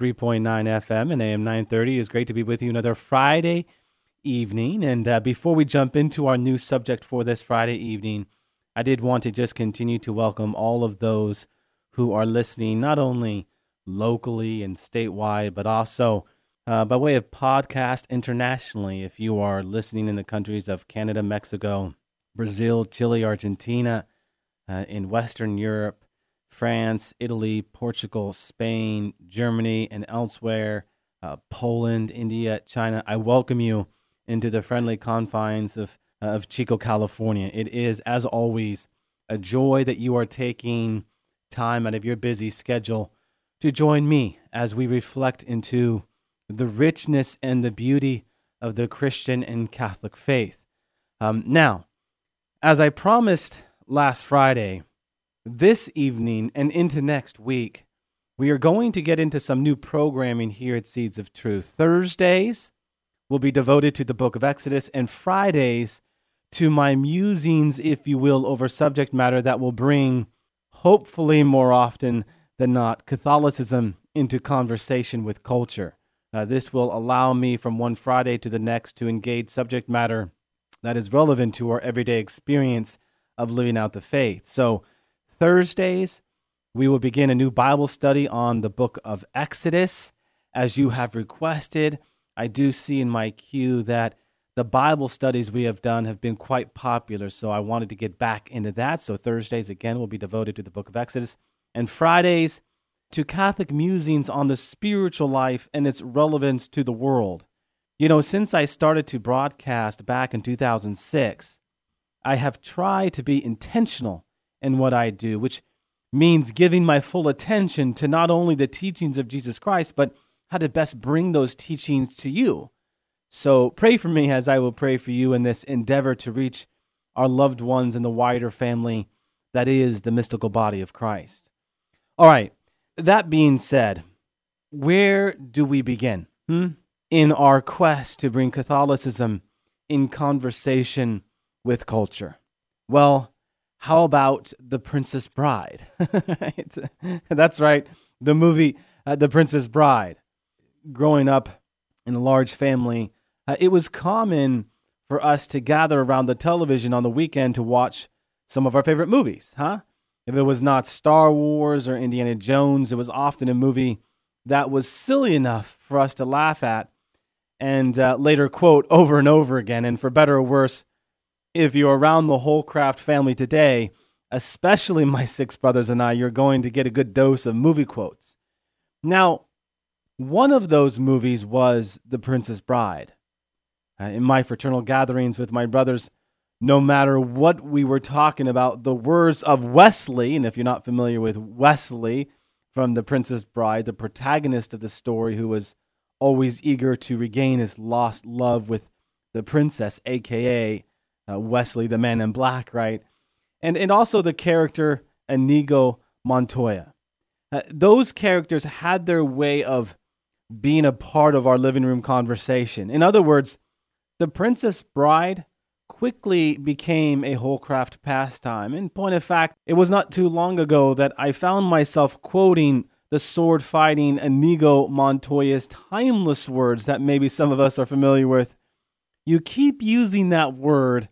103.9 FM and AM 930. It's great to be with you another Friday evening. And uh, before we jump into our new subject for this Friday evening, I did want to just continue to welcome all of those who are listening, not only locally and statewide, but also uh, by way of podcast internationally. If you are listening in the countries of Canada, Mexico, Brazil, Chile, Argentina, uh, in Western Europe, France, Italy, Portugal, Spain, Germany, and elsewhere, uh, Poland, India, China. I welcome you into the friendly confines of, uh, of Chico, California. It is, as always, a joy that you are taking time out of your busy schedule to join me as we reflect into the richness and the beauty of the Christian and Catholic faith. Um, now, as I promised last Friday, this evening and into next week, we are going to get into some new programming here at Seeds of Truth. Thursdays will be devoted to the book of Exodus, and Fridays to my musings, if you will, over subject matter that will bring, hopefully more often than not, Catholicism into conversation with culture. Uh, this will allow me from one Friday to the next to engage subject matter that is relevant to our everyday experience of living out the faith. So, Thursdays, we will begin a new Bible study on the book of Exodus. As you have requested, I do see in my queue that the Bible studies we have done have been quite popular, so I wanted to get back into that. So Thursdays, again, will be devoted to the book of Exodus, and Fridays to Catholic musings on the spiritual life and its relevance to the world. You know, since I started to broadcast back in 2006, I have tried to be intentional in what I do, which means giving my full attention to not only the teachings of Jesus Christ, but how to best bring those teachings to you. So pray for me as I will pray for you in this endeavor to reach our loved ones in the wider family that is the mystical body of Christ. All right, that being said, where do we begin hmm? in our quest to bring Catholicism in conversation with culture? Well, how about The Princess Bride? That's right, the movie uh, The Princess Bride. Growing up in a large family, uh, it was common for us to gather around the television on the weekend to watch some of our favorite movies, huh? If it was not Star Wars or Indiana Jones, it was often a movie that was silly enough for us to laugh at and uh, later quote over and over again. And for better or worse, if you're around the Hollcraft family today, especially my six brothers and I, you're going to get a good dose of movie quotes. Now, one of those movies was The Princess Bride. Uh, in my fraternal gatherings with my brothers, no matter what we were talking about, the words of Wesley, and if you're not familiar with Wesley from The Princess Bride, the protagonist of the story who was always eager to regain his lost love with the princess, aka uh, Westley, the man in black, right? And, and also the character Inigo Montoya. Uh, those characters had their way of being a part of our living room conversation. In other words, the Princess Bride quickly became a Hollcraft pastime. In point of fact, it was not too long ago that I found myself quoting the sword fighting Inigo Montoya's timeless words that maybe some of us are familiar with. You keep using that word,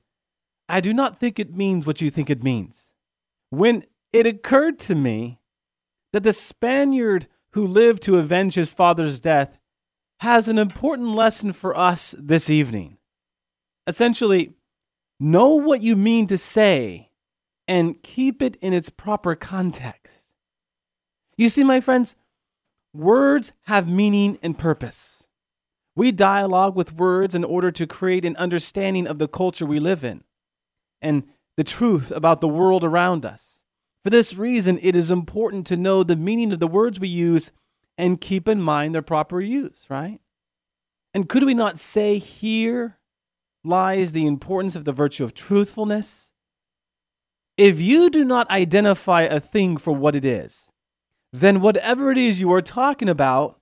I do not think it means what you think it means. When it occurred to me that the Spaniard who lived to avenge his father's death has an important lesson for us this evening. Essentially, know what you mean to say and keep it in its proper context. You see, my friends, words have meaning and purpose. We dialogue with words in order to create an understanding of the culture we live in and the truth about the world around us. For this reason, it is important to know the meaning of the words we use and keep in mind their proper use, right? And could we not say here lies the importance of the virtue of truthfulness? If you do not identify a thing for what it is, then whatever it is you are talking about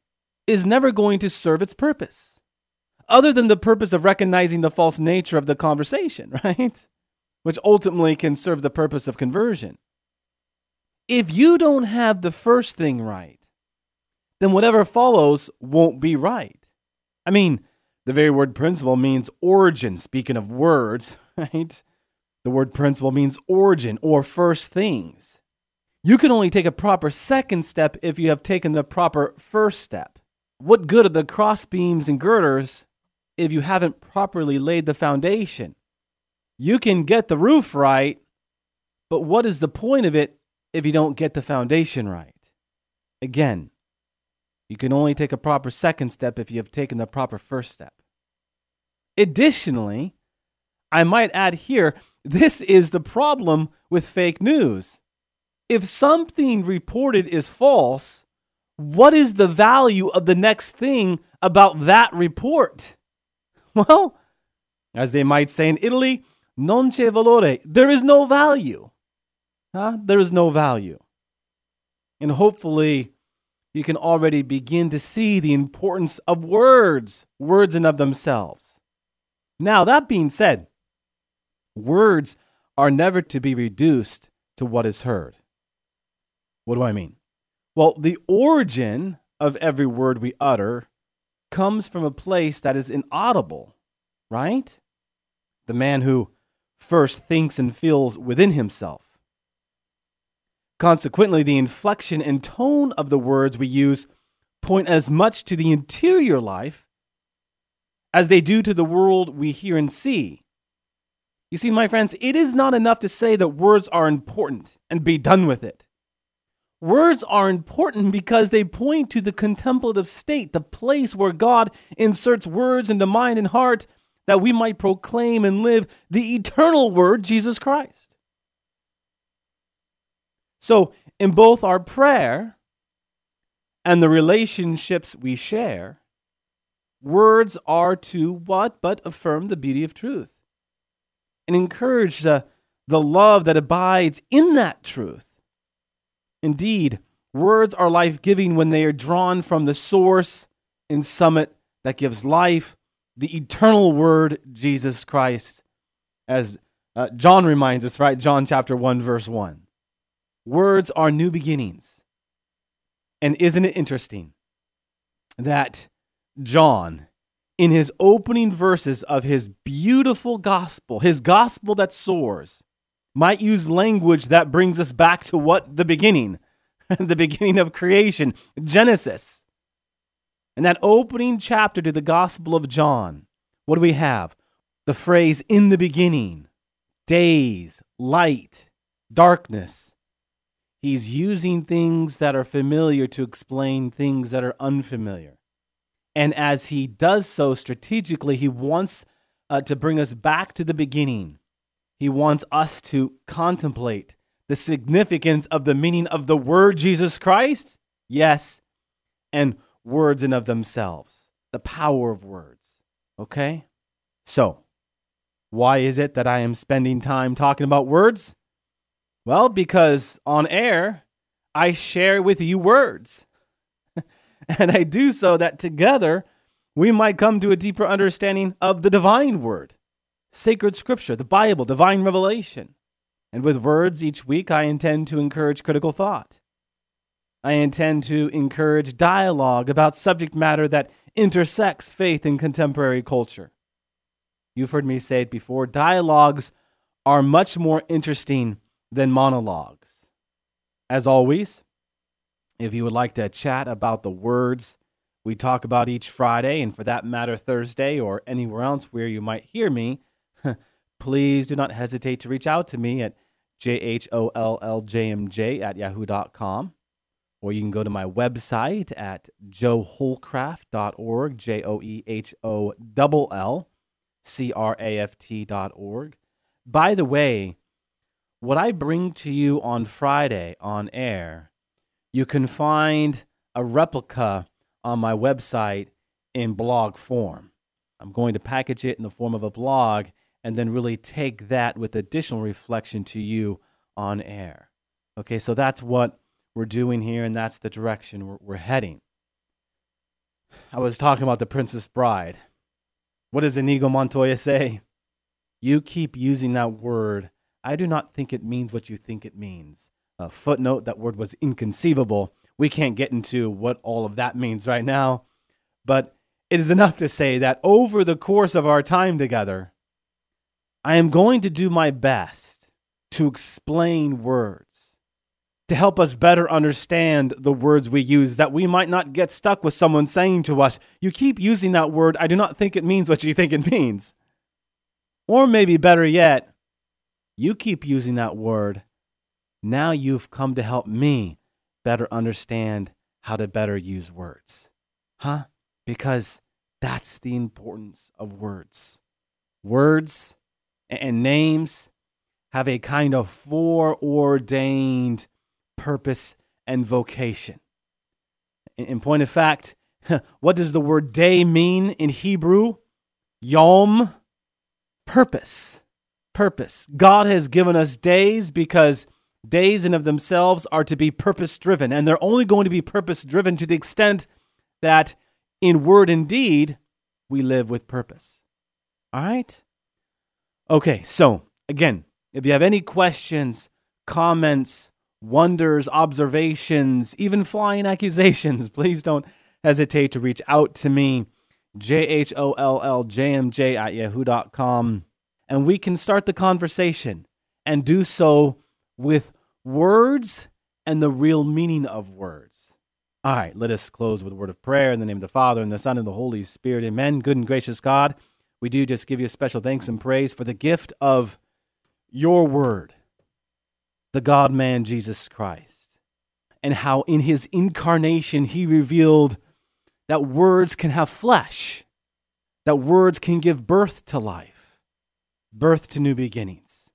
is never going to serve its purpose, other than the purpose of recognizing the false nature of the conversation, right? Which ultimately can serve the purpose of conversion. If you don't have the first thing right, then whatever follows won't be right. I mean, the very word principle means origin, speaking of words, right? The word principle means origin or first things. You can only take a proper second step if you have taken the proper first step. What good are the cross beams and girders if you haven't properly laid the foundation? You can get the roof right, but what is the point of it if you don't get the foundation right? Again, you can only take a proper second step if you have taken the proper first step. Additionally, I might add here this is the problem with fake news. If something reported is false, what is the value of the next thing about that report? Well, as they might say in Italy, non c'è valore. There is no value. Huh? There is no value. And hopefully, you can already begin to see the importance of words, words in of themselves. Now, that being said, words are never to be reduced to what is heard. What do I mean? Well, the origin of every word we utter comes from a place that is inaudible, right? The man who first thinks and feels within himself. Consequently, the inflection and tone of the words we use point as much to the interior life as they do to the world we hear and see. You see, my friends, it is not enough to say that words are important and be done with it. Words are important because they point to the contemplative state, the place where God inserts words into mind and heart that we might proclaim and live the eternal word, Jesus Christ. So, in both our prayer and the relationships we share, words are to what but affirm the beauty of truth and encourage the, the love that abides in that truth. Indeed, words are life giving when they are drawn from the source and summit that gives life, the eternal word, Jesus Christ. As uh, John reminds us, right? John chapter 1, verse 1. Words are new beginnings. And isn't it interesting that John, in his opening verses of his beautiful gospel, his gospel that soars, might use language that brings us back to what? The beginning, the beginning of creation, Genesis. In that opening chapter to the Gospel of John, what do we have? The phrase, in the beginning, days, light, darkness. He's using things that are familiar to explain things that are unfamiliar. And as he does so strategically, he wants uh, to bring us back to the beginning. He wants us to contemplate the significance of the meaning of the word Jesus Christ, yes, and words in of themselves, the power of words. Okay? So, why is it that I am spending time talking about words? Well, because on air, I share with you words. and I do so that together we might come to a deeper understanding of the divine word, sacred scripture, the Bible, divine revelation. And with words each week, I intend to encourage critical thought. I intend to encourage dialogue about subject matter that intersects faith and contemporary culture. You've heard me say it before dialogues are much more interesting than monologues. As always, if you would like to chat about the words we talk about each Friday, and for that matter, Thursday, or anywhere else where you might hear me, please do not hesitate to reach out to me at jholljmj at yahoo.com. Or you can go to my website at joehollcraft.org, J O E H O L L C R A F T.org. By the way, what I bring to you on Friday on air, you can find a replica on my website in blog form. I'm going to package it in the form of a blog and then really take that with additional reflection to you on air. Okay, so that's what we're doing here, and that's the direction we're, we're heading. I was talking about the Princess Bride. What does Inigo Montoya say? You keep using that word. I do not think it means what you think it means. A footnote, that word was inconceivable. We can't get into what all of that means right now, but it is enough to say that over the course of our time together, I am going to do my best to explain words, to help us better understand the words we use, that we might not get stuck with someone saying to us, You keep using that word. I do not think it means what you think it means. Or maybe better yet, you keep using that word. Now you've come to help me better understand how to better use words. Huh? Because that's the importance of words. Words and names have a kind of foreordained purpose and vocation. In point of fact, what does the word day mean in Hebrew? Yom purpose. Purpose. God has given us days because days in of themselves are to be purpose driven, and they're only going to be purpose driven to the extent that in word and deed we live with purpose. All right? Okay, so again, if you have any questions, comments, wonders, observations, even flying accusations, please don't hesitate to reach out to me. J H O L L J M J at yahoo.com. And we can start the conversation and do so with words and the real meaning of words. All right, let us close with a word of prayer in the name of the Father, and the Son, and the Holy Spirit. Amen. Good and gracious God, we do just give you special thanks and praise for the gift of your word, the God man Jesus Christ, and how in his incarnation he revealed that words can have flesh, that words can give birth to life, birth to new beginnings.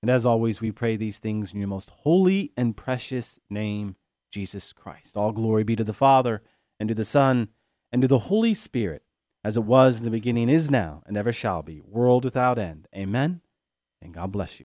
And as always, we pray these things in your most holy and precious name, Jesus Christ. All glory be to the Father, and to the Son, and to the Holy Spirit, as it was in the beginning, is now, and ever shall be, world without end. Amen. And God bless you.